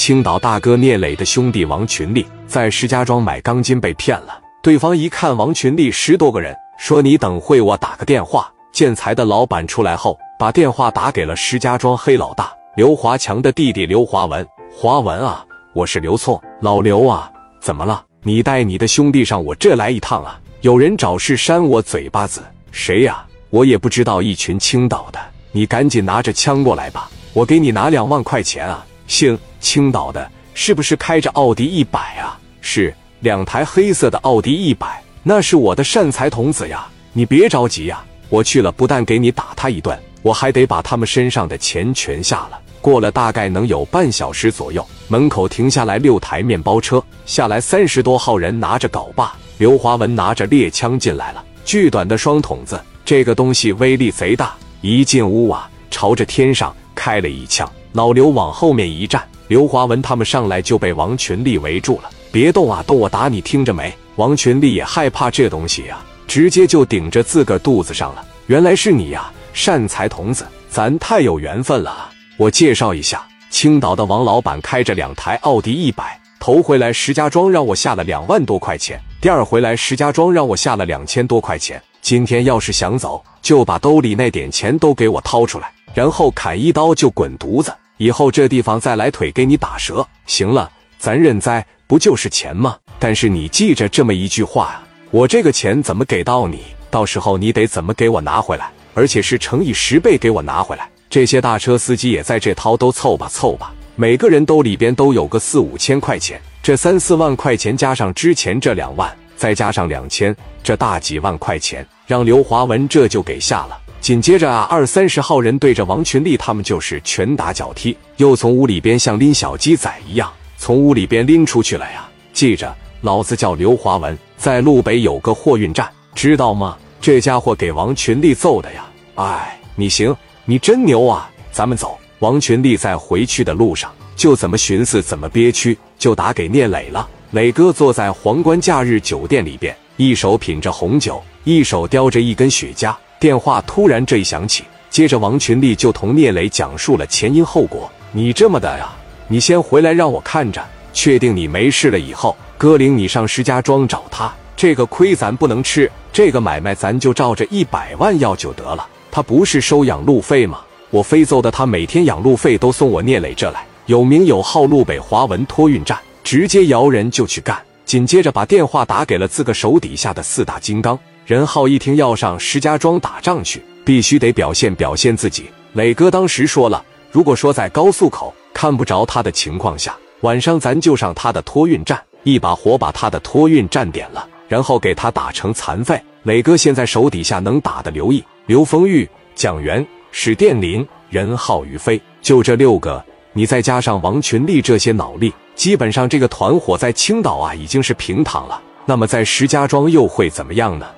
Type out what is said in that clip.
青岛大哥聂磊的兄弟王群力在石家庄买钢筋被骗了，对方一看王群力十多个人，说你等会我打个电话。建材的老板出来后，把电话打给了石家庄黑老大刘华强的弟弟刘华文。华文啊，我是刘聪，老刘啊，怎么了？你带你的兄弟上我这来一趟啊？有人找事扇我嘴巴子，谁呀？我也不知道，一群青岛的，你赶紧拿着枪过来吧，我给你拿两万块钱啊！姓青岛的，是不是开着奥迪一百啊？是，两台黑色的奥迪一百，那是我的善财童子呀！你别着急呀。我去了，不但给你打他一顿，我还得把他们身上的钱全下了。过了大概能有半小时左右，门口停下来六台面包车，下来三十多号人，拿着镐把。刘华文拿着猎枪进来了，巨短的双筒子，这个东西威力贼大。一进屋啊，朝着天上开了一枪。老刘往后面一站，刘华文他们上来就被王群力围住了。别动啊，动我打你，听着没？王群力也害怕这东西呀。直接就顶着自个肚子上了。原来是你呀，善财童子，咱太有缘分了。我介绍一下，青岛的王老板开着两台奥迪一百，头回来石家庄让我下了两万多块钱，第二回来石家庄让我下了两千多块钱。今天要是想走，就把兜里那点钱都给我掏出来，然后砍一刀就滚犊子。以后这地方再来腿给你打折。行了，咱认栽，不就是钱吗？但是你记着这么一句话啊。我这个钱怎么给到你？到时候你得怎么给我拿回来？而且是乘以十倍给我拿回来。这些大车司机也在这掏，都凑吧凑吧，每个人兜里边都有个四五千块钱。这三四万块钱加上之前这两万，再加上两千，这大几万块钱让刘华文这就给下了。紧接着啊，二三十号人对着王群力他们就是拳打脚踢，又从屋里边像拎小鸡仔一样从屋里边拎出去了呀。记着，老子叫刘华文。在路北有个货运站，知道吗？这家伙给王群力揍的呀！哎，你行，你真牛啊！咱们走。王群力在回去的路上，就怎么寻思怎么憋屈，就打给聂磊了。磊哥坐在皇冠假日酒店里边，一手品着红酒，一手叼着一根雪茄。电话突然这一响起，接着王群力就同聂磊讲述了前因后果。你这么的呀？你先回来让我看着，确定你没事了以后。哥领你上石家庄找他，这个亏咱不能吃，这个买卖咱就照着一百万要就得了。他不是收养路费吗？我非揍的他每天养路费都送我聂磊这来，有名有号路北华文托运站，直接摇人就去干。紧接着把电话打给了自个手底下的四大金刚。任浩一听要上石家庄打仗去，必须得表现表现自己。磊哥当时说了，如果说在高速口看不着他的情况下，晚上咱就上他的托运站。一把火把他的托运站点了，然后给他打成残废。磊哥现在手底下能打的刘毅、刘丰玉、蒋元、史殿林、任浩、于飞，就这六个。你再加上王群力这些脑力，基本上这个团伙在青岛啊已经是平躺了。那么在石家庄又会怎么样呢？